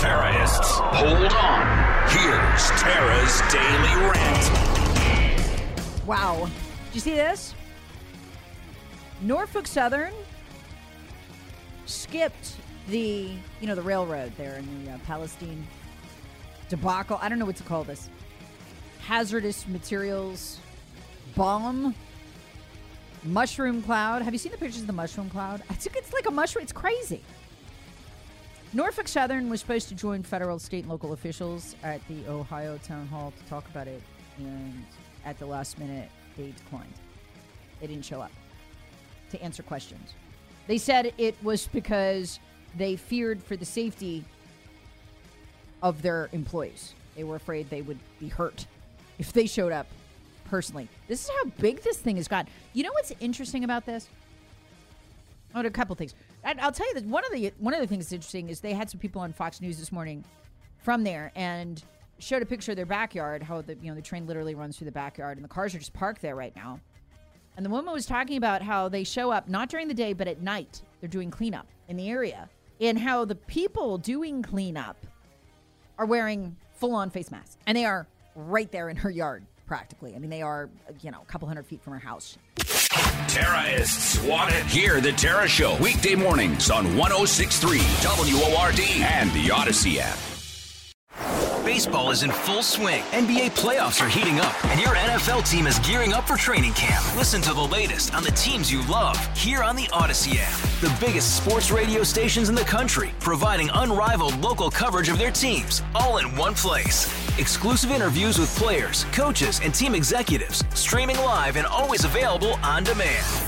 Terrorists, hold on. Here's Tara's Daily Rant. Wow. Did you see this? Norfolk Southern skipped the, you know, the railroad there in the uh, Palestine debacle. I don't know what to call this. Hazardous materials bomb mushroom cloud. Have you seen the pictures of the mushroom cloud? It's, it's like a mushroom. It's crazy. Norfolk Southern was supposed to join federal, state, and local officials at the Ohio Town Hall to talk about it, and at the last minute, they declined. They didn't show up to answer questions. They said it was because they feared for the safety of their employees. They were afraid they would be hurt if they showed up personally. This is how big this thing has got. You know what's interesting about this? Oh, a couple things. I, I'll tell you that one of the one of the things that's interesting is they had some people on Fox News this morning from there and showed a picture of their backyard. How the you know the train literally runs through the backyard and the cars are just parked there right now. And the woman was talking about how they show up not during the day but at night. They're doing cleanup in the area and how the people doing cleanup are wearing full on face masks and they are right there in her yard practically. I mean, they are, you know, a couple hundred feet from her house. Terrorists want it. Hear the Tara Show weekday mornings on 1063 WORD and the Audacy app. Baseball is in full swing. NBA playoffs are heating up, and your NFL team is gearing up for training camp. Listen to the latest on the teams you love here on the Audacy app. The biggest sports radio stations in the country, providing unrivaled local coverage of their teams, all in one place. Exclusive interviews with players, coaches, and team executives, streaming live and always available on demand.